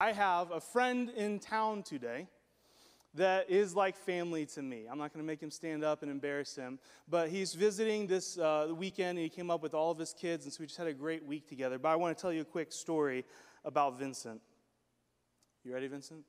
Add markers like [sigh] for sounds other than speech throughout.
I have a friend in town today that is like family to me. I'm not going to make him stand up and embarrass him, but he's visiting this uh, weekend and he came up with all of his kids, and so we just had a great week together. But I want to tell you a quick story about Vincent. You ready, Vincent?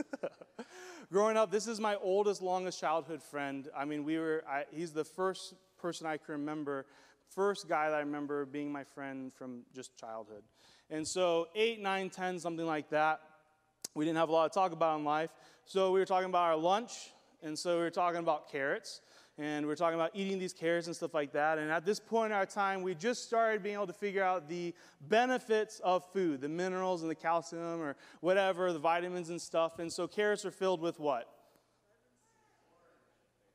[laughs] Growing up, this is my oldest, longest childhood friend. I mean, we were, I, he's the first person I can remember, first guy that I remember being my friend from just childhood. And so, eight, nine, ten, something like that. We didn't have a lot to talk about in life. So, we were talking about our lunch. And so, we were talking about carrots. And we were talking about eating these carrots and stuff like that. And at this point in our time, we just started being able to figure out the benefits of food, the minerals and the calcium or whatever, the vitamins and stuff. And so, carrots are filled with what?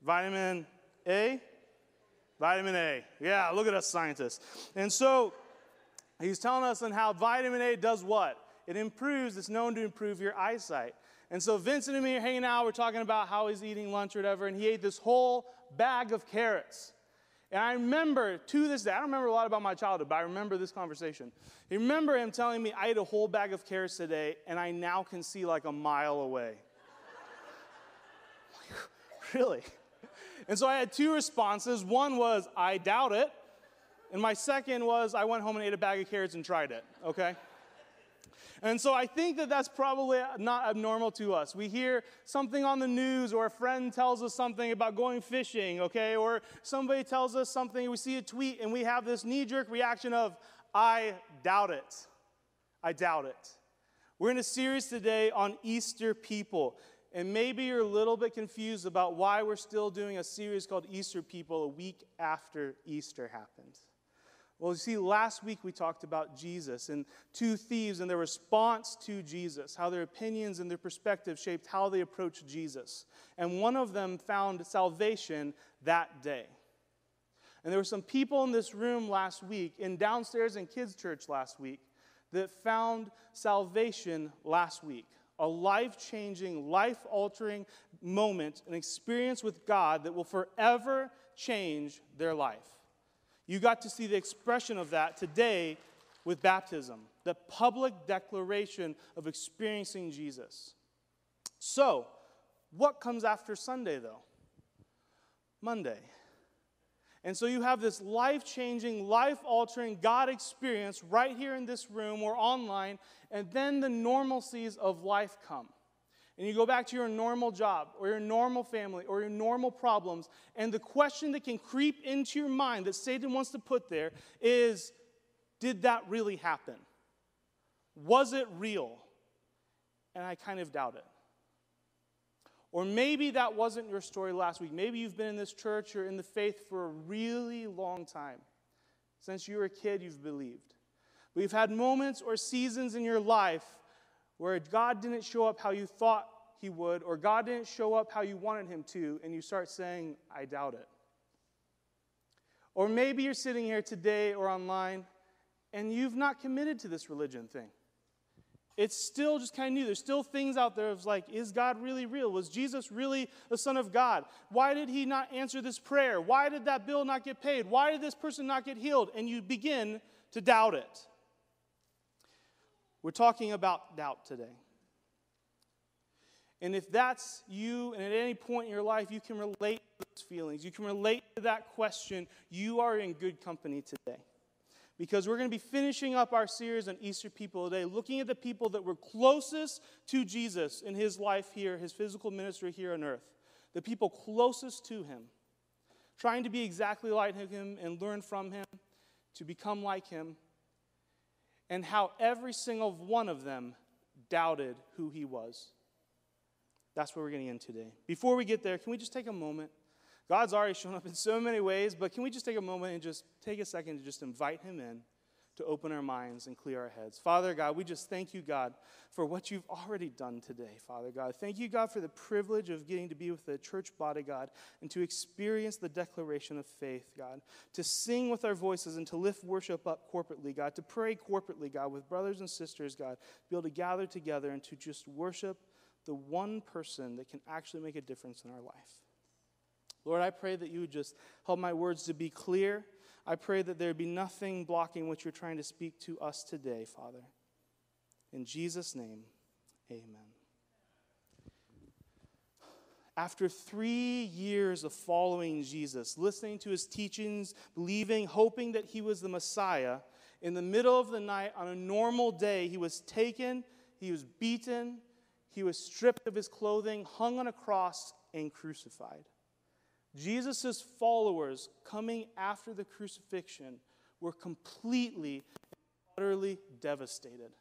Vitamin A? Vitamin A. Yeah, look at us scientists. And so, He's telling us on how vitamin A does what? It improves, it's known to improve your eyesight. And so Vincent and me are hanging out, we're talking about how he's eating lunch or whatever, and he ate this whole bag of carrots. And I remember to this day, I don't remember a lot about my childhood, but I remember this conversation. I remember him telling me, I ate a whole bag of carrots today, and I now can see like a mile away. [laughs] really? And so I had two responses. One was, I doubt it. And my second was I went home and ate a bag of carrots and tried it, okay? And so I think that that's probably not abnormal to us. We hear something on the news, or a friend tells us something about going fishing, okay? Or somebody tells us something, we see a tweet, and we have this knee jerk reaction of, I doubt it. I doubt it. We're in a series today on Easter people. And maybe you're a little bit confused about why we're still doing a series called Easter People a week after Easter happened. Well, you see, last week we talked about Jesus and two thieves and their response to Jesus, how their opinions and their perspective shaped how they approached Jesus. And one of them found salvation that day. And there were some people in this room last week, in downstairs in kids' church last week, that found salvation last week. A life changing, life altering moment, an experience with God that will forever change their life. You got to see the expression of that today with baptism, the public declaration of experiencing Jesus. So, what comes after Sunday, though? Monday. And so you have this life changing, life altering God experience right here in this room or online, and then the normalcies of life come and you go back to your normal job or your normal family or your normal problems, and the question that can creep into your mind that Satan wants to put there is Did that really happen? Was it real? And I kind of doubt it. Or maybe that wasn't your story last week. Maybe you've been in this church or in the faith for a really long time. Since you were a kid, you've believed. You've had moments or seasons in your life where God didn't show up how you thought he would, or God didn't show up how you wanted him to, and you start saying, I doubt it. Or maybe you're sitting here today or online and you've not committed to this religion thing. It's still just kind of new. There's still things out there of like, is God really real? Was Jesus really the Son of God? Why did he not answer this prayer? Why did that bill not get paid? Why did this person not get healed? And you begin to doubt it. We're talking about doubt today. And if that's you, and at any point in your life you can relate to those feelings, you can relate to that question, you are in good company today. Because we're going to be finishing up our series on Easter people today, looking at the people that were closest to Jesus in his life here, his physical ministry here on earth, the people closest to him, trying to be exactly like him and learn from him, to become like him, and how every single one of them doubted who he was. That's where we're getting in today. Before we get there, can we just take a moment? God's already shown up in so many ways, but can we just take a moment and just take a second to just invite him in to open our minds and clear our heads? Father God, we just thank you, God, for what you've already done today, Father God. Thank you, God, for the privilege of getting to be with the church body, God, and to experience the declaration of faith, God, to sing with our voices and to lift worship up corporately, God, to pray corporately, God, with brothers and sisters, God, be able to gather together and to just worship the one person that can actually make a difference in our life. Lord, I pray that you would just help my words to be clear. I pray that there be nothing blocking what you're trying to speak to us today, Father. In Jesus' name, amen. After three years of following Jesus, listening to his teachings, believing, hoping that he was the Messiah, in the middle of the night on a normal day, he was taken, he was beaten, he was stripped of his clothing, hung on a cross, and crucified. Jesus' followers coming after the crucifixion were completely, utterly devastated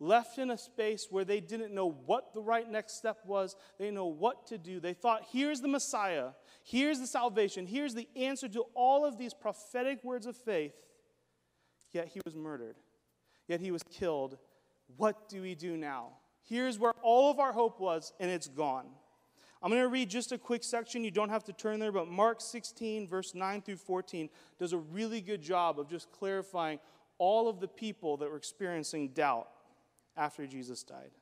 left in a space where they didn't know what the right next step was. They didn't know what to do. They thought, here's the Messiah, here's the salvation, here's the answer to all of these prophetic words of faith. Yet he was murdered, yet he was killed. What do we do now? Here's where all of our hope was, and it's gone. I'm going to read just a quick section. You don't have to turn there, but Mark 16, verse 9 through 14, does a really good job of just clarifying all of the people that were experiencing doubt after Jesus died.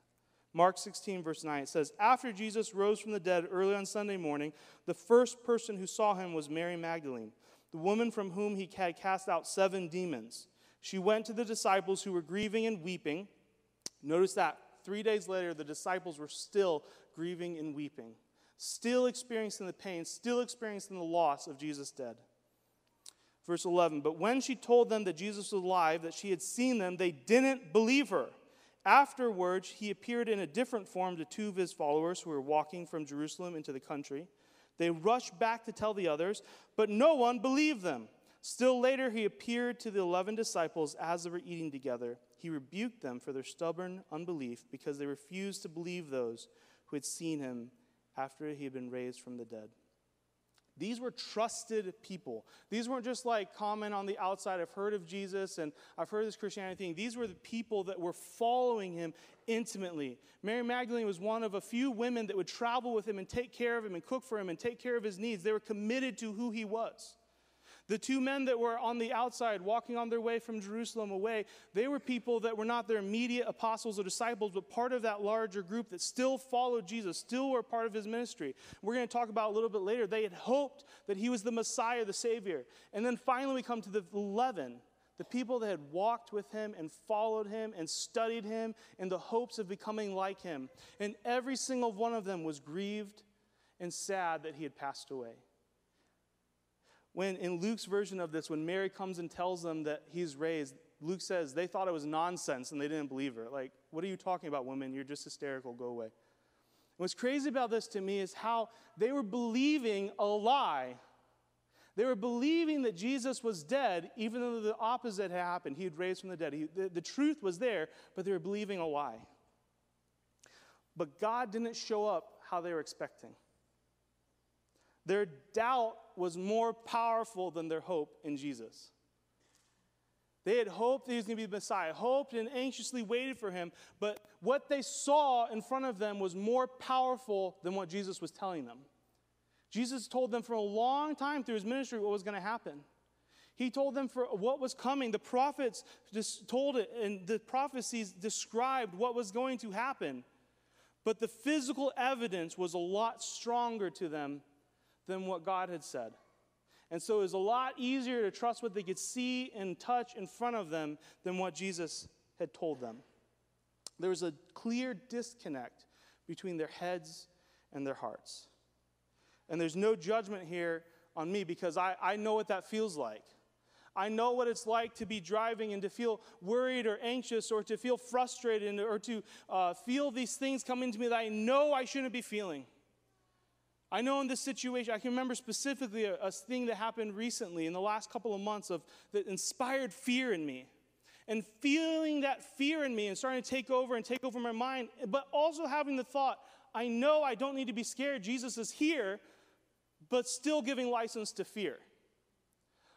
Mark 16, verse 9, it says, After Jesus rose from the dead early on Sunday morning, the first person who saw him was Mary Magdalene, the woman from whom he had cast out seven demons. She went to the disciples who were grieving and weeping. Notice that three days later, the disciples were still grieving and weeping, still experiencing the pain, still experiencing the loss of Jesus dead. Verse 11, but when she told them that Jesus was alive, that she had seen them, they didn't believe her. Afterwards, he appeared in a different form to two of his followers who were walking from Jerusalem into the country. They rushed back to tell the others, but no one believed them. Still later, he appeared to the eleven disciples as they were eating together. He rebuked them for their stubborn unbelief because they refused to believe those who had seen him after he had been raised from the dead. These were trusted people. These weren't just like comment on the outside. I've heard of Jesus and I've heard this Christianity thing. These were the people that were following him intimately. Mary Magdalene was one of a few women that would travel with him and take care of him and cook for him and take care of his needs. They were committed to who he was. The two men that were on the outside, walking on their way from Jerusalem away, they were people that were not their immediate apostles or disciples, but part of that larger group that still followed Jesus, still were part of his ministry. We're going to talk about a little bit later. They had hoped that he was the Messiah, the Savior. And then finally, we come to the 11, the people that had walked with him and followed him and studied him in the hopes of becoming like him. And every single one of them was grieved and sad that he had passed away. When in Luke's version of this, when Mary comes and tells them that he's raised, Luke says they thought it was nonsense and they didn't believe her. Like, what are you talking about, women? You're just hysterical. Go away. what's crazy about this to me is how they were believing a lie. They were believing that Jesus was dead, even though the opposite had happened. He had raised from the dead. He, the, the truth was there, but they were believing a lie. But God didn't show up how they were expecting. Their doubt was more powerful than their hope in Jesus. They had hoped he was going to be the Messiah, hoped and anxiously waited for him, but what they saw in front of them was more powerful than what Jesus was telling them. Jesus told them for a long time through his ministry what was going to happen. He told them for what was coming. The prophets just told it, and the prophecies described what was going to happen. But the physical evidence was a lot stronger to them than what God had said. And so it was a lot easier to trust what they could see and touch in front of them than what Jesus had told them. There was a clear disconnect between their heads and their hearts. And there's no judgment here on me because I, I know what that feels like. I know what it's like to be driving and to feel worried or anxious or to feel frustrated or to uh, feel these things come into me that I know I shouldn't be feeling. I know in this situation, I can remember specifically a, a, thing that happened recently in the last couple of months of that inspired fear in me. And feeling that fear in me and starting to take over and take over my mind, but also having the thought, I know I don't need to be scared. Jesus is here, but still giving license to fear.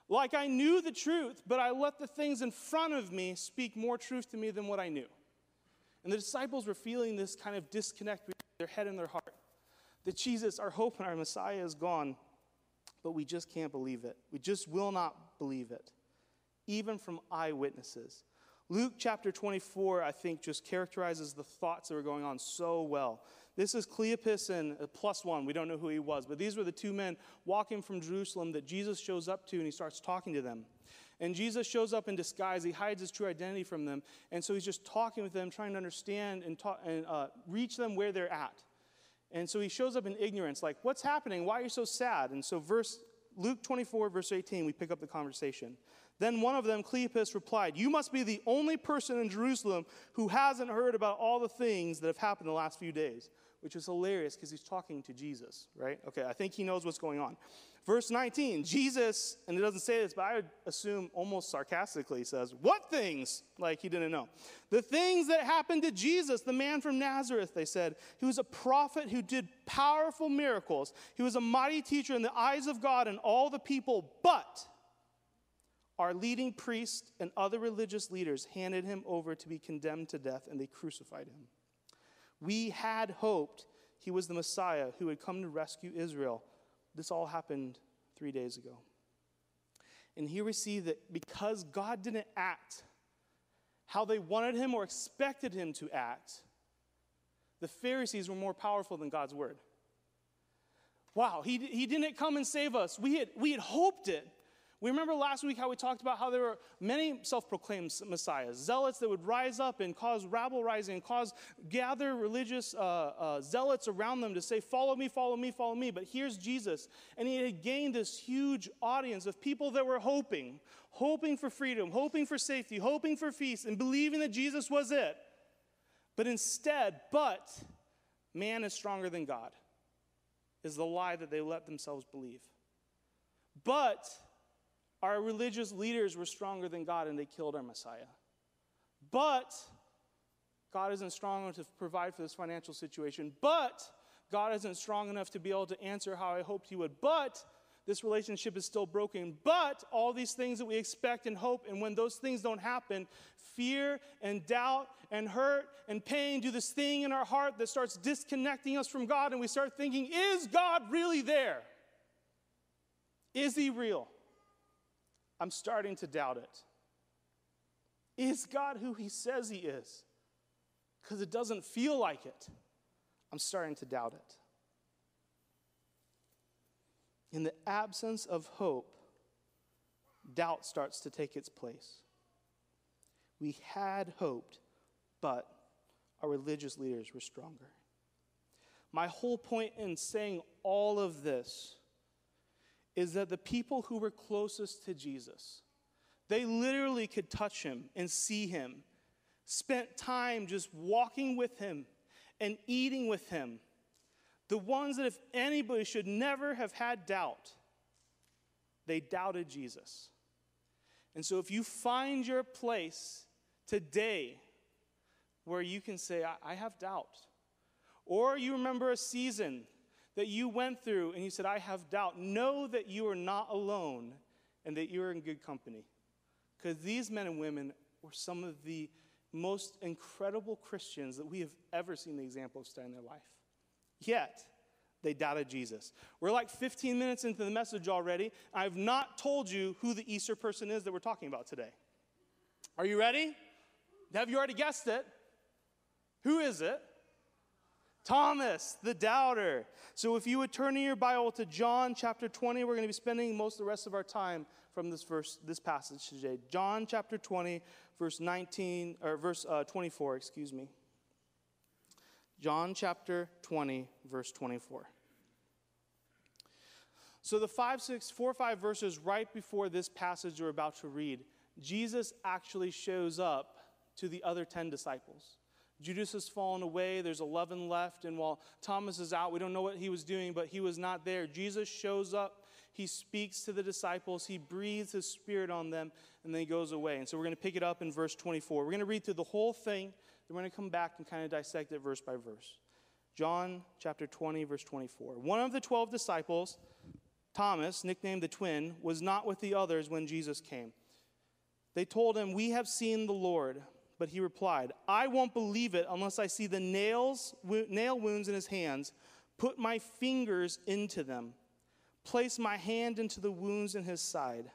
Like I knew the truth, but I let the things in front of me speak more truth to me than what I knew. And the disciples were feeling this kind of disconnect between their head and their heart that Jesus, our hope and our Messiah, is gone, but we just can't believe it. We just will not believe it, even from eyewitnesses. Luke chapter 24, I think, just characterizes the thoughts that were going on so well. This is Cleopas and uh, plus one. We don't know who he was, but these were the two men walking from Jerusalem that Jesus shows up to and he starts talking to them. And Jesus shows up in disguise. He hides his true identity from them. And so he's just talking with them, trying to understand and, and uh, reach them where they're at. And so he shows up in ignorance, like, What's happening? Why are you so sad? And so, verse Luke 24, verse 18, we pick up the conversation. Then one of them, Cleopas, replied, You must be the only person in Jerusalem who hasn't heard about all the things that have happened the last few days, which is hilarious because he's talking to Jesus, right? Okay, I think he knows what's going on. Verse 19, Jesus, and it doesn't say this, but I would assume almost sarcastically says, What things? Like he didn't know. The things that happened to Jesus, the man from Nazareth, they said. He was a prophet who did powerful miracles. He was a mighty teacher in the eyes of God and all the people, but our leading priests and other religious leaders handed him over to be condemned to death, and they crucified him. We had hoped he was the Messiah who would come to rescue Israel. This all happened three days ago. And here we see that because God didn't act how they wanted him or expected him to act, the Pharisees were more powerful than God's word. Wow, he, he didn't come and save us. We had, we had hoped it. We remember last week how we talked about how there were many self proclaimed messiahs, zealots that would rise up and cause rabble rising and cause gather religious uh, uh, zealots around them to say, Follow me, follow me, follow me. But here's Jesus. And he had gained this huge audience of people that were hoping, hoping for freedom, hoping for safety, hoping for peace, and believing that Jesus was it. But instead, but man is stronger than God, is the lie that they let themselves believe. But our religious leaders were stronger than God and they killed our Messiah. But God isn't strong enough to provide for this financial situation. But God isn't strong enough to be able to answer how I hoped He would. But this relationship is still broken. But all these things that we expect and hope, and when those things don't happen, fear and doubt and hurt and pain do this thing in our heart that starts disconnecting us from God, and we start thinking, is God really there? Is He real? I'm starting to doubt it. Is God who He says He is? Because it doesn't feel like it. I'm starting to doubt it. In the absence of hope, doubt starts to take its place. We had hoped, but our religious leaders were stronger. My whole point in saying all of this is that the people who were closest to Jesus, they literally could touch him and see him, spent time just walking with him and eating with him. The ones that, if anybody should never have had doubt, they doubted Jesus. And so, if you find your place today where you can say, I, I have doubt, or you remember a season that you went through and you said, I have doubt, know that you are not alone and that you are in good company. Because these men and women were some of the most incredible Christians that we have ever seen the example of in their life. Yet, they doubted Jesus. We're like 15 minutes into the message already. I've not told you who the Easter person is that we're talking about today. Are you ready? Have you already guessed it? Who is it? Thomas, the doubter. So if you would turn in your Bible to John chapter 20, we're going to be spending most of the rest of our time from this verse, this passage today. John chapter 20, verse 19, or verse uh, 24, excuse me. John chapter 20, verse 24. So the five, six, four, five verses right before this passage we're about to read, Jesus actually shows up to the other 10 disciples. Judas has fallen away. There's 11 left. And while Thomas is out, we don't know what he was doing, but he was not there. Jesus shows up. He speaks to the disciples. He breathes his spirit on them, and then he goes away. And so we're going to pick it up in verse 24. We're going to read through the whole thing. Then we're going to come back and kind of dissect it verse by verse. John chapter 20, verse 24. One of the 12 disciples, Thomas, nicknamed the twin, was not with the others when Jesus came. They told him, We have seen the Lord. But he replied, I won't believe it unless I see the nails, nail wounds in his hands, put my fingers into them, place my hand into the wounds in his side.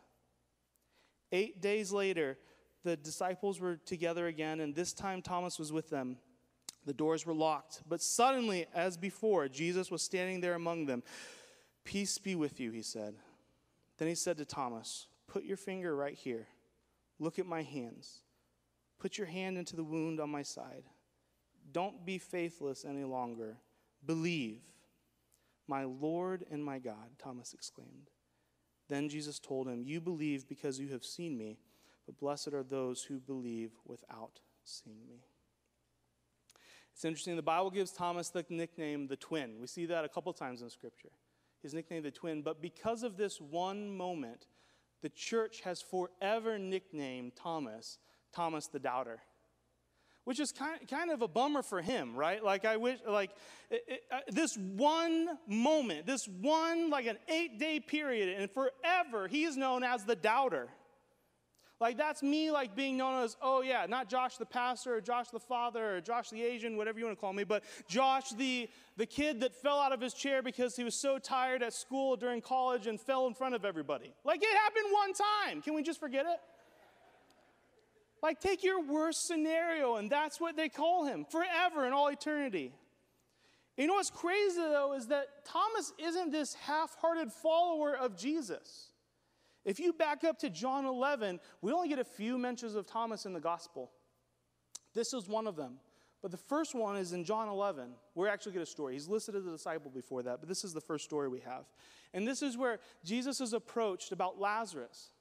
Eight days later, the disciples were together again, and this time Thomas was with them. The doors were locked, but suddenly, as before, Jesus was standing there among them. Peace be with you, he said. Then he said to Thomas, Put your finger right here. Look at my hands. Put your hand into the wound on my side. Don't be faithless any longer. Believe. My Lord and my God, Thomas exclaimed. Then Jesus told him, You believe because you have seen me, but blessed are those who believe without seeing me. It's interesting, the Bible gives Thomas the nickname the twin. We see that a couple times in Scripture. His nickname, the twin. But because of this one moment, the church has forever nicknamed Thomas Thomas the Doubter which is kind, kind of a bummer for him, right? Like, I wish, like, it, it, uh, this one moment, this one, like, an eight day period, and forever, he is known as the doubter. Like, that's me, like, being known as, oh, yeah, not Josh the pastor, or Josh the father, or Josh the Asian, whatever you want to call me, but Josh the, the kid that fell out of his chair because he was so tired at school during college and fell in front of everybody. Like, it happened one time. Can we just forget it? Like, take your worst scenario, and that's what they call him forever in all eternity. You know what's crazy, though, is that Thomas isn't this half hearted follower of Jesus. If you back up to John 11, we only get a few mentions of Thomas in the gospel. This is one of them. But the first one is in John 11. We actually get a story. He's listed as a disciple before that, but this is the first story we have. And this is where Jesus is approached about Lazarus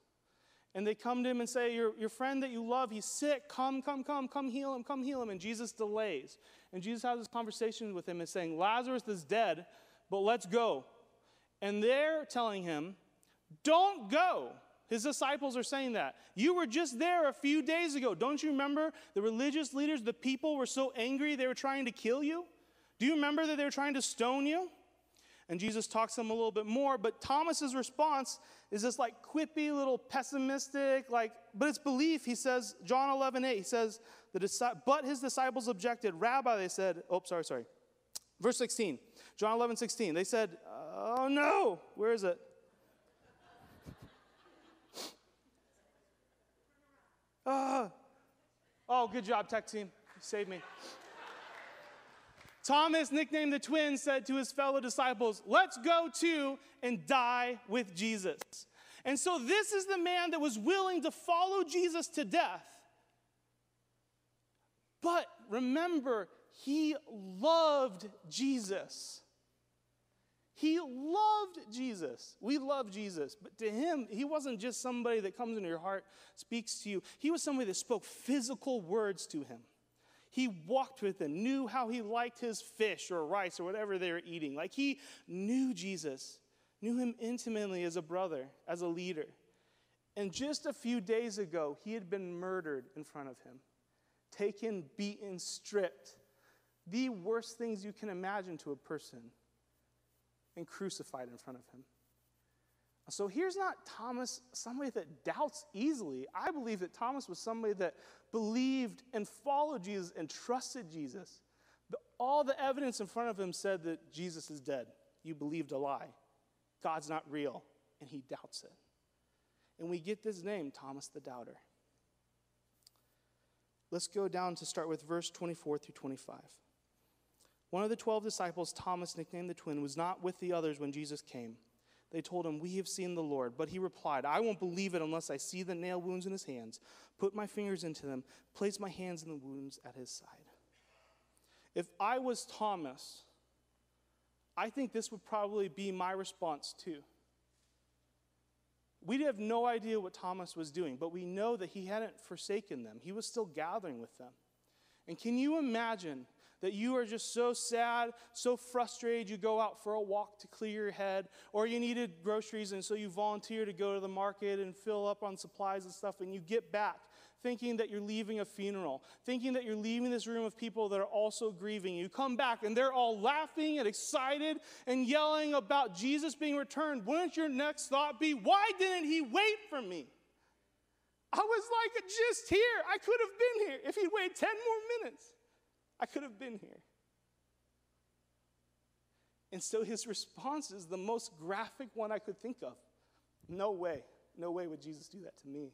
and they come to him and say, your, your friend that you love, he's sick. Come, come, come, come heal him, come heal him. And Jesus delays. And Jesus has this conversation with him and saying, Lazarus is dead, but let's go. And they're telling him, Don't go. His disciples are saying that. You were just there a few days ago. Don't you remember the religious leaders, the people were so angry they were trying to kill you? Do you remember that they were trying to stone you? And Jesus talks to them a little bit more, but Thomas's response is this like quippy little pessimistic, like, but it's belief. He says, John 11, 8, he says, the but his disciples objected. Rabbi, they said, oh, sorry, sorry. Verse 16, John 11, 16. They said, oh no, where is it? Uh, [laughs] oh, good job, tech team. You saved me. Thomas, nicknamed the twin, said to his fellow disciples, Let's go too and die with Jesus. And so, this is the man that was willing to follow Jesus to death. But remember, he loved Jesus. He loved Jesus. We love Jesus. But to him, he wasn't just somebody that comes into your heart, speaks to you. He was somebody that spoke physical words to him. He walked with them, knew how he liked his fish or rice or whatever they were eating. Like he knew Jesus, knew him intimately as a brother, as a leader. And just a few days ago, he had been murdered in front of him, taken, beaten, stripped. The worst things you can imagine to a person, and crucified in front of him. So here's not Thomas, somebody that doubts easily. I believe that Thomas was somebody that believed and followed Jesus and trusted Jesus. All the evidence in front of him said that Jesus is dead. You believed a lie. God's not real, and he doubts it. And we get this name, Thomas the Doubter. Let's go down to start with verse 24 through 25. One of the 12 disciples, Thomas, nicknamed the twin, was not with the others when Jesus came. They told him, We have seen the Lord. But he replied, I won't believe it unless I see the nail wounds in his hands, put my fingers into them, place my hands in the wounds at his side. If I was Thomas, I think this would probably be my response too. We have no idea what Thomas was doing, but we know that he hadn't forsaken them. He was still gathering with them. And can you imagine that you are just so sad, so frustrated, you go out for a walk to clear your head, or you needed groceries and so you volunteer to go to the market and fill up on supplies and stuff, and you get back thinking that you're leaving a funeral, thinking that you're leaving this room of people that are also grieving. You come back and they're all laughing and excited and yelling about Jesus being returned. Wouldn't your next thought be, why didn't he wait for me? I was like, just here. I could have been here if he'd waited 10 more minutes. I could have been here. And so his response is the most graphic one I could think of. No way, no way would Jesus do that to me.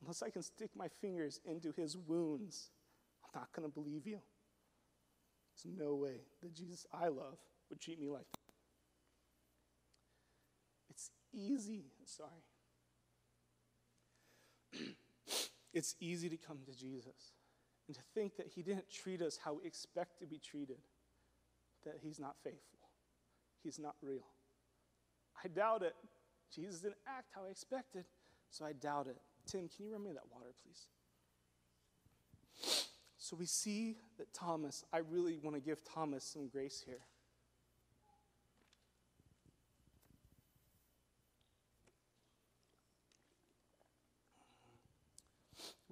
Unless I can stick my fingers into his wounds, I'm not going to believe you. There's no way that Jesus I love would treat me like that. It's easy, sorry. [clears throat] it's easy to come to Jesus and to think that he didn't treat us how we expect to be treated, that he's not faithful, he's not real. I doubt it. Jesus didn't act how I expected, so I doubt it. Tim, can you run me that water, please? So we see that Thomas, I really want to give Thomas some grace here.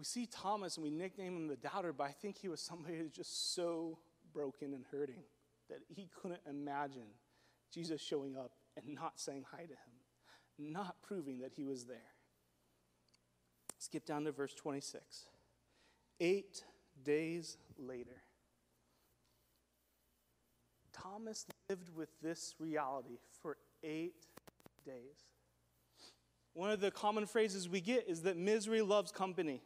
We see Thomas and we nickname him the doubter, but I think he was somebody who's just so broken and hurting that he couldn't imagine Jesus showing up and not saying hi to him, not proving that he was there. Skip down to verse 26. Eight days later, Thomas lived with this reality for eight days. One of the common phrases we get is that misery loves company.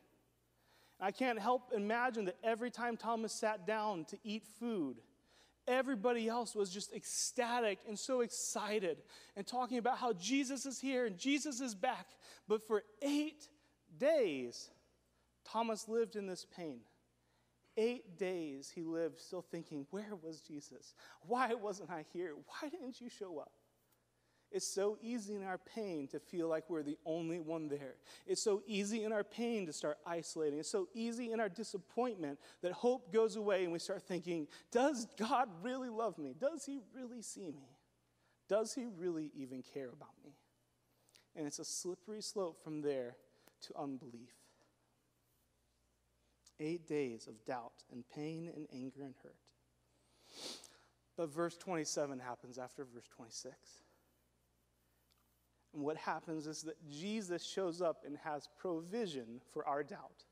I can't help imagine that every time Thomas sat down to eat food, everybody else was just ecstatic and so excited and talking about how Jesus is here and Jesus is back. But for eight days, Thomas lived in this pain. Eight days he lived still thinking, Where was Jesus? Why wasn't I here? Why didn't you show up? It's so easy in our pain to feel like we're the only one there. It's so easy in our pain to start isolating. It's so easy in our disappointment that hope goes away and we start thinking, does God really love me? Does He really see me? Does He really even care about me? And it's a slippery slope from there to unbelief. Eight days of doubt and pain and anger and hurt. But verse 27 happens after verse 26. And what happens is that Jesus shows up and has provision for our doubt.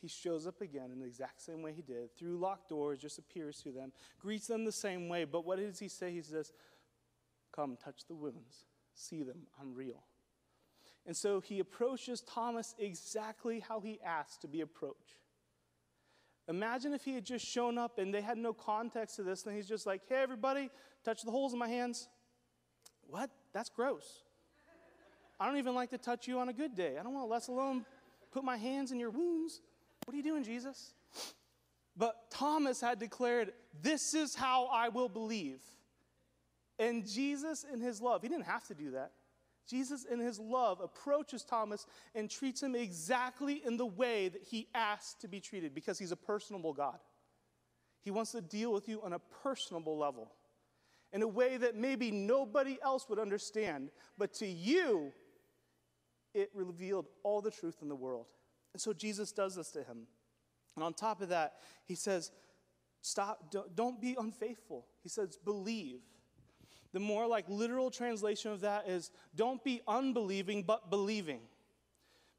He shows up again in the exact same way he did, through locked doors, just appears to them, greets them the same way. But what does he say? He says, Come, touch the wounds, see them, I'm real. And so he approaches Thomas exactly how he asked to be approached. Imagine if he had just shown up and they had no context to this, and he's just like, Hey, everybody, touch the holes in my hands. What? That's gross. I don't even like to touch you on a good day. I don't want to, let alone put my hands in your wounds. What are you doing, Jesus? But Thomas had declared, This is how I will believe. And Jesus, in his love, he didn't have to do that. Jesus, in his love, approaches Thomas and treats him exactly in the way that he asked to be treated because he's a personable God. He wants to deal with you on a personable level in a way that maybe nobody else would understand, but to you, it revealed all the truth in the world. And so Jesus does this to him. And on top of that, he says, Stop, don't be unfaithful. He says, Believe. The more like literal translation of that is, Don't be unbelieving, but believing.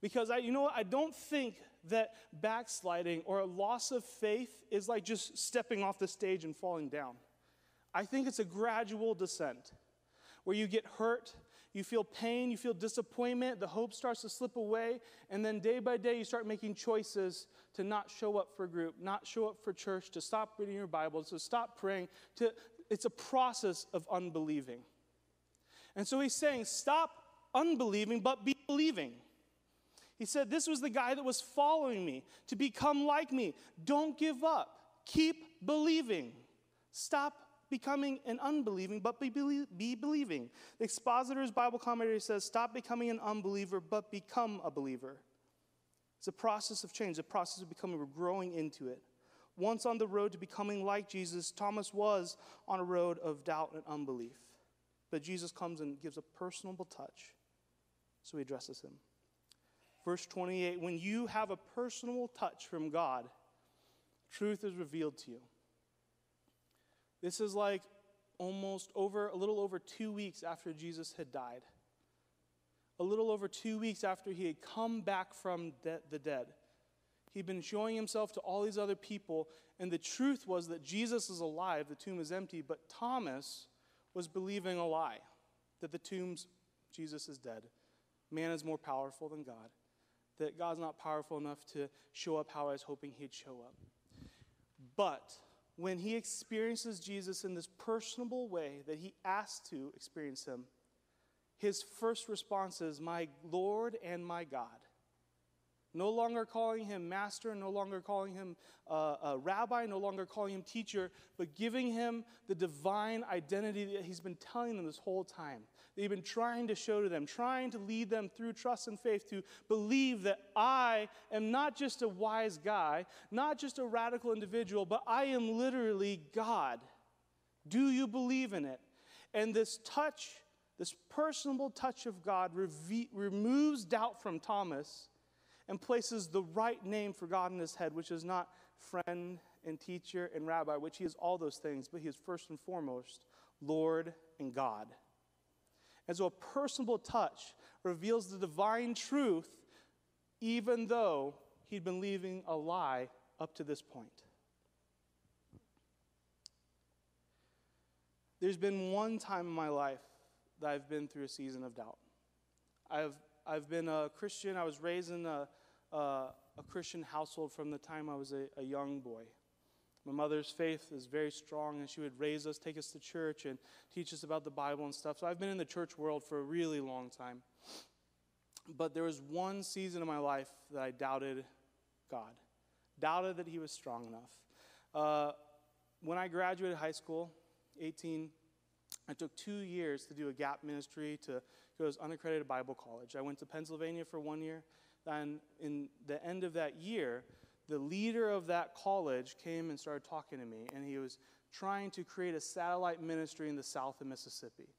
Because I, you know what? I don't think that backsliding or a loss of faith is like just stepping off the stage and falling down. I think it's a gradual descent where you get hurt you feel pain, you feel disappointment, the hope starts to slip away, and then day by day you start making choices to not show up for group, not show up for church, to stop reading your Bible, to stop praying. To, it's a process of unbelieving. And so he's saying, stop unbelieving, but be believing. He said, This was the guy that was following me to become like me. Don't give up. Keep believing. Stop becoming an unbelieving, but be, be believing. The expositor's Bible commentary says, stop becoming an unbeliever, but become a believer. It's a process of change, a process of becoming, we're growing into it. Once on the road to becoming like Jesus, Thomas was on a road of doubt and unbelief. But Jesus comes and gives a personable touch, so he addresses him. Verse 28 When you have a personal touch from God, truth is revealed to you. This is like almost over, a little over two weeks after Jesus had died. A little over two weeks after he had come back from de- the dead. He'd been showing himself to all these other people, and the truth was that Jesus is alive, the tomb is empty, but Thomas was believing a lie that the tomb's, Jesus is dead. Man is more powerful than God, that God's not powerful enough to show up how I was hoping he'd show up. But when he experiences Jesus in this personable way that he asked to experience him, his first response is, My Lord and my God. No longer calling him master, no longer calling him uh, a rabbi, no longer calling him teacher, but giving him the divine identity that he's been telling them this whole time. That he's been trying to show to them, trying to lead them through trust and faith to believe that I am not just a wise guy, not just a radical individual, but I am literally God. Do you believe in it? And this touch, this personable touch of God, reve- removes doubt from Thomas and places the right name for God in his head, which is not friend and teacher and rabbi, which he is all those things, but he is first and foremost Lord and God. And so a personable touch reveals the divine truth, even though he'd been leaving a lie up to this point. There's been one time in my life that I've been through a season of doubt. I've I've been a Christian. I was raised in a, a, a Christian household from the time I was a, a, young boy. My mother's faith is very strong, and she would raise us, take us to church, and teach us about the Bible and stuff. So I've been in the church world for a really long time. But there was one season of my life that I doubted God, doubted that He was strong enough. Uh, when I graduated high school, 18, I took two years to do a gap ministry to goes unaccredited Bible college. I went to Pennsylvania for one year. Then, in the end of that year, the leader of that college came and started talking to me, and he was trying to create a satellite ministry in the south of Mississippi.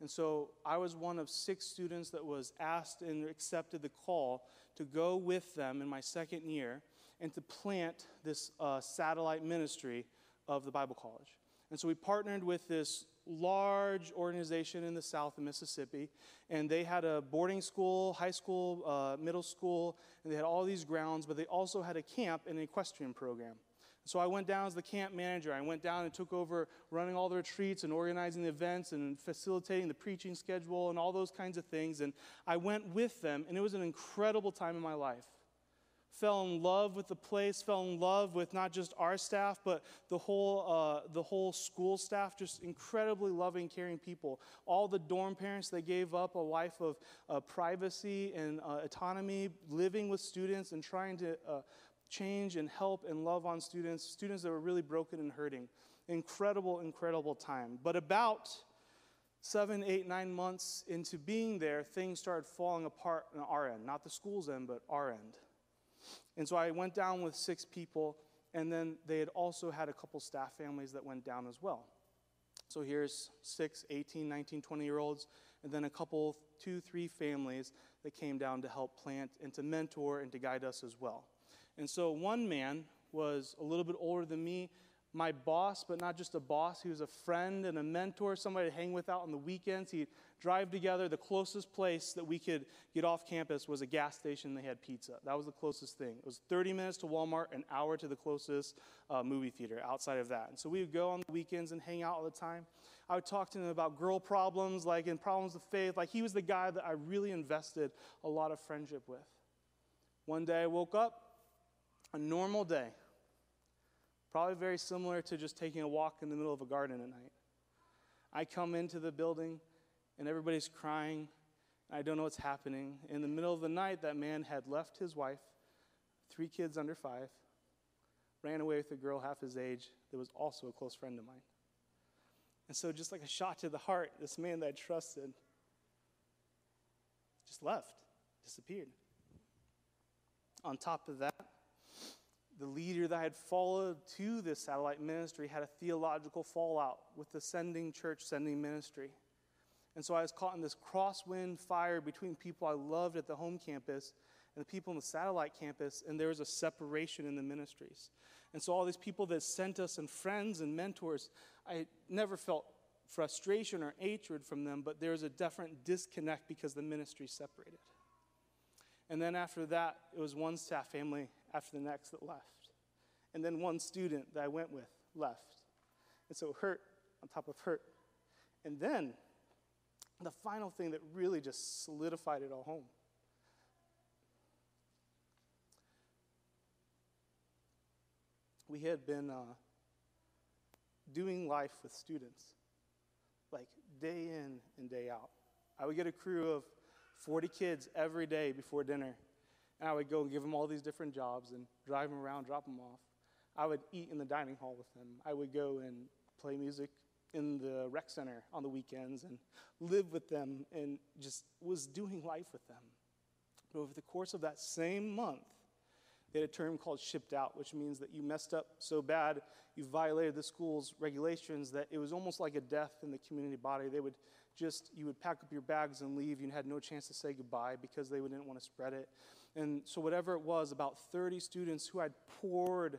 And so I was one of six students that was asked and accepted the call to go with them in my second year and to plant this uh, satellite ministry of the Bible College. And so we partnered with this large organization in the south of Mississippi, and they had a boarding school, high school, uh, middle school, and they had all these grounds, but they also had a camp and an equestrian program. So I went down as the camp manager. I went down and took over running all the retreats and organizing the events and facilitating the preaching schedule and all those kinds of things. And I went with them, and it was an incredible time in my life fell in love with the place, fell in love with not just our staff, but the whole, uh, the whole school staff, just incredibly loving, caring people. All the dorm parents, they gave up a life of uh, privacy and uh, autonomy, living with students and trying to uh, change and help and love on students, students that were really broken and hurting. Incredible, incredible time. But about seven, eight, nine months into being there, things started falling apart on our end. Not the school's end, but our end. And so I went down with six people, and then they had also had a couple staff families that went down as well. So here's six, 18, 19, 20 year olds, and then a couple, two, three families that came down to help plant and to mentor and to guide us as well. And so one man was a little bit older than me, my boss, but not just a boss. He was a friend and a mentor, somebody to hang with out on the weekends. He'd drive together. The closest place that we could get off campus was a gas station. They had pizza. That was the closest thing. It was 30 minutes to Walmart, an hour to the closest uh, movie theater outside of that. And so we would go on the weekends and hang out all the time. I would talk to him about girl problems, like in problems of faith. Like he was the guy that I really invested a lot of friendship with. One day I woke up, a normal day Probably very similar to just taking a walk in the middle of a garden at night. I come into the building and everybody's crying. I don't know what's happening. In the middle of the night, that man had left his wife, three kids under five, ran away with a girl half his age that was also a close friend of mine. And so, just like a shot to the heart, this man that I trusted just left, disappeared. On top of that, the leader that I had followed to this satellite ministry had a theological fallout with the sending church, sending ministry. And so I was caught in this crosswind fire between people I loved at the home campus and the people in the satellite campus, and there was a separation in the ministries. And so all these people that sent us and friends and mentors, I never felt frustration or hatred from them, but there was a different disconnect because the ministry separated. And then after that, it was one staff family after the next that left. And then one student that I went with left. And so hurt on top of hurt. And then the final thing that really just solidified it all home. We had been uh, doing life with students, like day in and day out. I would get a crew of 40 kids every day before dinner And I would go and give them all these different jobs and drive them around, drop them off. I would eat in the dining hall with them. I would go and play music in the rec center on the weekends and live with them and just was doing life with them. But over the course of that same month, they had a term called shipped out, which means that you messed up so bad, you violated the school's regulations that it was almost like a death in the community body. They would just, you would pack up your bags and leave. You had no chance to say goodbye because they didn't want to spread it. And so, whatever it was, about 30 students who I'd poured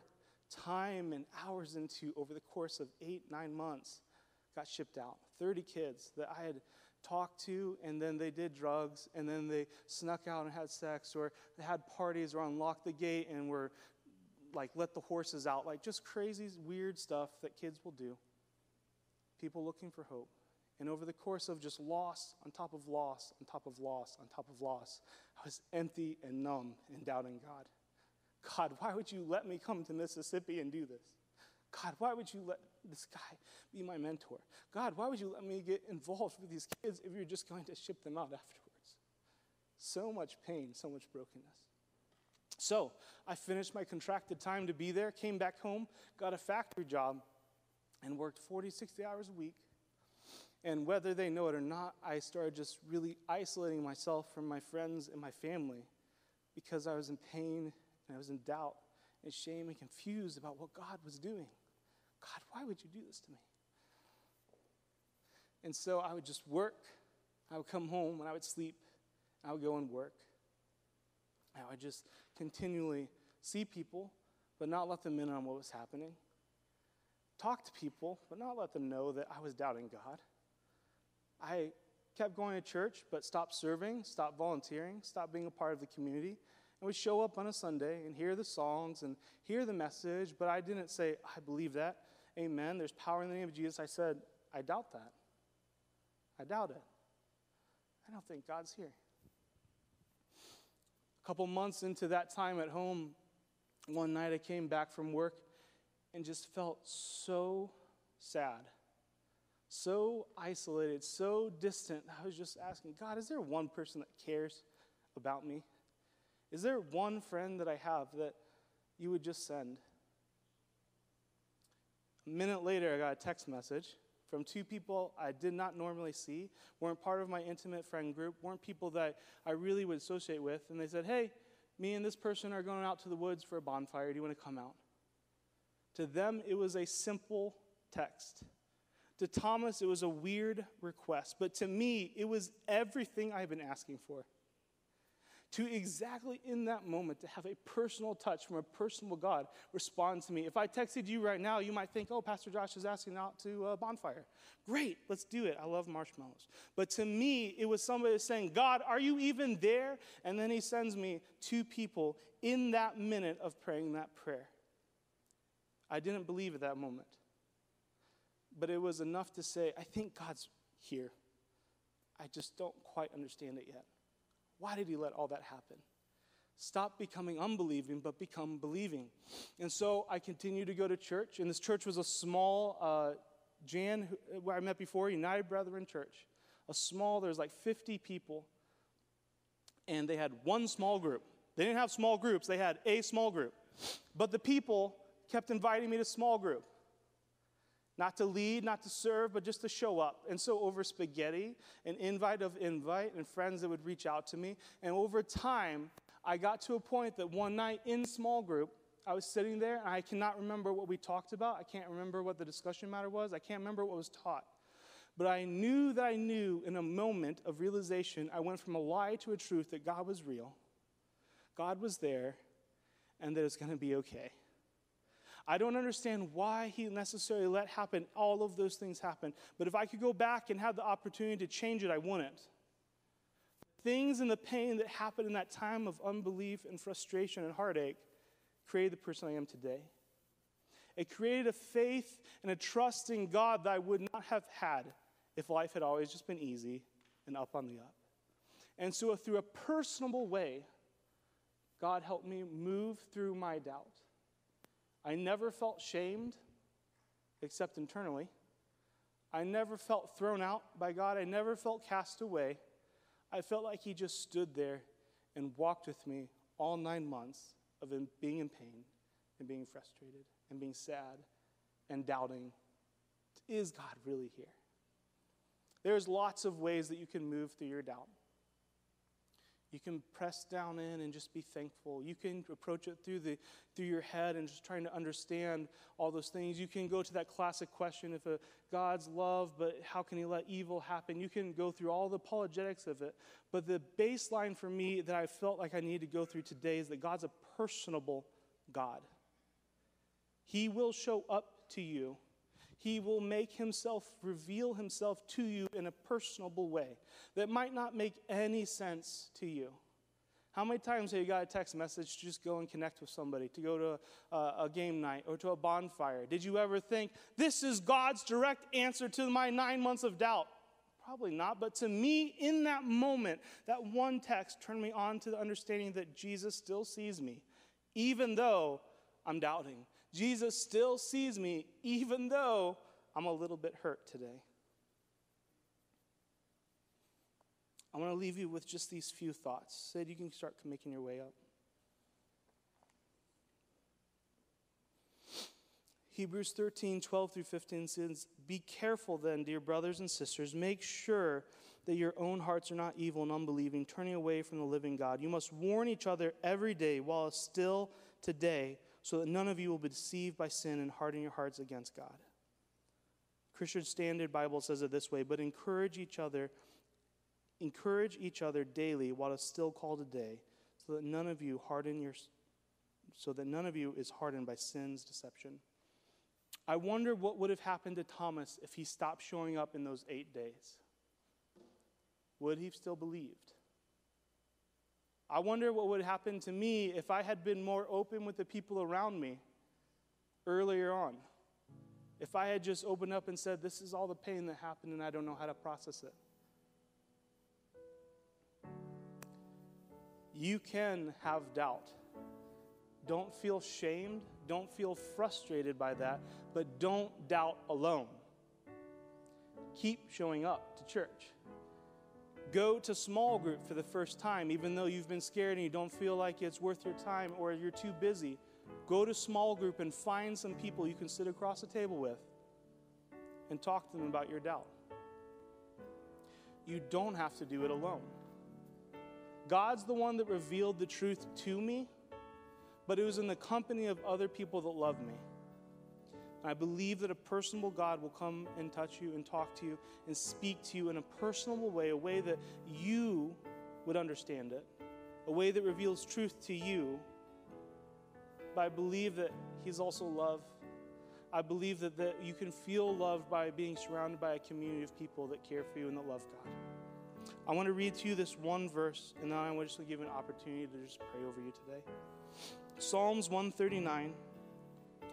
time and hours into over the course of eight, nine months got shipped out. 30 kids that I had talked to, and then they did drugs, and then they snuck out and had sex, or they had parties, or unlocked the gate and were like, let the horses out. Like, just crazy, weird stuff that kids will do. People looking for hope. And over the course of just loss on top of loss on top of loss on top of loss, I was empty and numb and doubting God. God, why would you let me come to Mississippi and do this? God, why would you let this guy be my mentor? God, why would you let me get involved with these kids if you're just going to ship them out afterwards? So much pain, so much brokenness. So I finished my contracted time to be there, came back home, got a factory job, and worked 40, 60 hours a week. And whether they know it or not, I started just really isolating myself from my friends and my family because I was in pain and I was in doubt and shame and confused about what God was doing. God, why would you do this to me? And so I would just work. I would come home and I would sleep. I would go and work. I would just continually see people, but not let them in on what was happening. Talk to people, but not let them know that I was doubting God. I kept going to church, but stopped serving, stopped volunteering, stopped being a part of the community, and would show up on a Sunday and hear the songs and hear the message, but I didn't say, I believe that. Amen. There's power in the name of Jesus. I said, I doubt that. I doubt it. I don't think God's here. A couple months into that time at home, one night I came back from work and just felt so sad, so isolated, so distant. I was just asking, God, is there one person that cares about me? Is there one friend that I have that you would just send? A minute later, I got a text message from two people I did not normally see, weren't part of my intimate friend group, weren't people that I really would associate with. And they said, Hey, me and this person are going out to the woods for a bonfire. Do you want to come out? To them, it was a simple text. To Thomas, it was a weird request. But to me, it was everything I've been asking for to exactly in that moment to have a personal touch from a personal God respond to me. If I texted you right now, you might think, oh, Pastor Josh is asking out to a bonfire. Great, let's do it. I love marshmallows. But to me, it was somebody saying, God, are you even there? And then he sends me two people in that minute of praying that prayer. I didn't believe at that moment. But it was enough to say, I think God's here. I just don't quite understand it yet. Why did he let all that happen? Stop becoming unbelieving, but become believing. And so I continued to go to church, and this church was a small, uh, Jan, where I met before, United Brethren Church. A small, there's like 50 people, and they had one small group. They didn't have small groups, they had a small group. But the people kept inviting me to small group not to lead, not to serve, but just to show up. And so, over spaghetti, an invite of invite, and friends that would reach out to me. And over time, I got to a point that one night in small group, I was sitting there and I cannot remember what we talked about. I can't remember what the discussion matter was. I can't remember what was taught. But I knew that I knew in a moment of realization, I went from a lie to a truth that God was real, God was there, and that it's going to be okay. I don't understand why he necessarily let happen all of those things happen. But if I could go back and have the opportunity to change it, I wouldn't. Things and the pain that happened in that time of unbelief and frustration and heartache created the person I am today. It created a faith and a trust in God that I would not have had if life had always just been easy and up on the up. And so, through a personable way, God helped me move through my doubt. I never felt shamed, except internally. I never felt thrown out by God. I never felt cast away. I felt like He just stood there and walked with me all nine months of being in pain and being frustrated and being sad and doubting is God really here? There's lots of ways that you can move through your doubt. You can press down in and just be thankful. You can approach it through, the, through your head and just trying to understand all those things. You can go to that classic question if a God's love, but how can he let evil happen? You can go through all the apologetics of it. But the baseline for me that I felt like I need to go through today is that God's a personable God. He will show up to you he will make himself reveal himself to you in a personable way that might not make any sense to you. How many times have you got a text message to just go and connect with somebody, to go to a, a, game night or to a bonfire? Did you ever think, this is God's direct answer to my nine months of doubt? Probably not, but to me, in that moment, that one text turned me on to the understanding that Jesus still sees me, even though I'm doubting. Jesus still sees me, even though I'm a little bit hurt today. I want to leave you with just these few thoughts. Sid, you can start making your way up. Hebrews 13, 12 through 15 says, Be careful then, dear brothers and sisters. Make sure that your own hearts are not evil and unbelieving, turning away from the living God. You must warn each other every day while still today so that none of you will be deceived by sin and harden your hearts against God. Christian Standard Bible says it this way, but encourage each other, encourage each other daily while it's still called a day, so that none of you harden your so that none of you is hardened by sin's deception. I wonder what would have happened to Thomas if he stopped showing up in those eight days. Would he have still believed? I wonder what would happen to me if I had been more open with the people around me earlier on. If I had just opened up and said, This is all the pain that happened and I don't know how to process it. You can have doubt. Don't feel shamed. Don't feel frustrated by that, but don't doubt alone. Keep showing up to church. Go to small group for the first time, even though you've been scared and you don't feel like it's worth your time or you're too busy. Go to small group and find some people you can sit across the table with and talk to them about your doubt. You don't have to do it alone. God's the one that revealed the truth to me, but it was in the company of other people that love me. And I believe that a personable God will come and touch you and talk to you and speak to you in a personable way, a way that you would understand it, a way that reveals truth to you. But I believe that He's also love. I believe that, that you can feel loved by being surrounded by a community of people that care for you and that love God. I want to read to you this one verse, and then I want to give you an opportunity to just pray over you today. Psalms 139.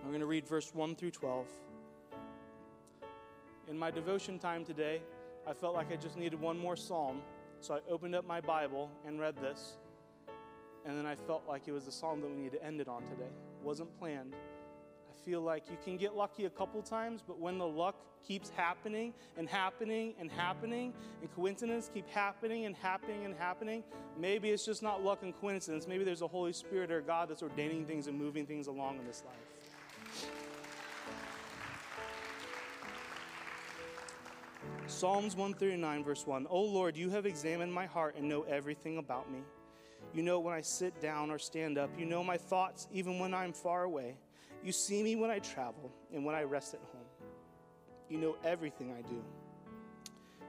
I'm going to read verse 1 through 12. In my devotion time today, I felt like I just needed one more psalm, so I opened up my Bible and read this. And then I felt like it was the psalm that we need to end it on today. It wasn't planned. I feel like you can get lucky a couple times, but when the luck keeps happening and happening and happening, and coincidences keep happening and happening and happening, maybe it's just not luck and coincidence. Maybe there's a Holy Spirit or God that's ordaining things and moving things along in this life. Psalms 139, verse 1 O Lord, you have examined my heart and know everything about me. You know when I sit down or stand up. You know my thoughts even when I'm far away. You see me when I travel and when I rest at home. You know everything I do.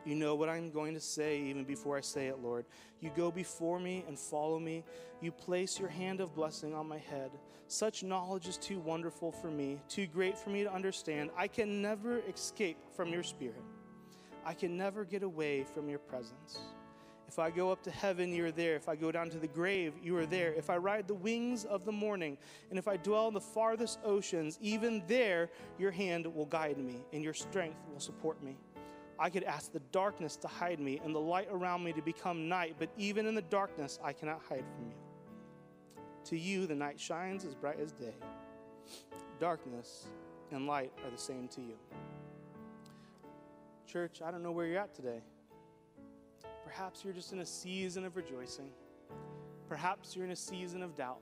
You know what I'm going to say even before I say it, Lord. You go before me and follow me. You place your hand of blessing on my head. Such knowledge is too wonderful for me, too great for me to understand. I can never escape from your spirit. I can never get away from your presence. If I go up to heaven, you are there. If I go down to the grave, you are there. If I ride the wings of the morning, and if I dwell in the farthest oceans, even there your hand will guide me, and your strength will support me. I could ask the darkness to hide me, and the light around me to become night, but even in the darkness I cannot hide from you. To you, the night shines as bright as day. Darkness and light are the same to you. Church, I don't know where you're at today. Perhaps you're just in a season of rejoicing. Perhaps you're in a season of doubt.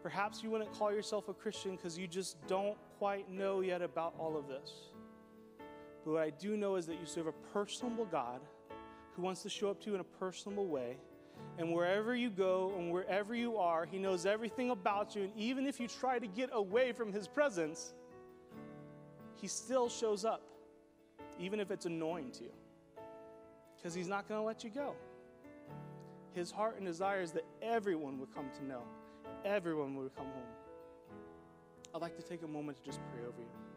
Perhaps you wouldn't call yourself a Christian because you just don't quite know yet about all of this. But what I do know is that you serve a personable God who wants to show up to you in a personable way. And wherever you go and wherever you are, He knows everything about you. And even if you try to get away from His presence, He still shows up, even if it's annoying to you, because He's not going to let you go. His heart and desire is that everyone would come to know, everyone would come home. I'd like to take a moment to just pray over you.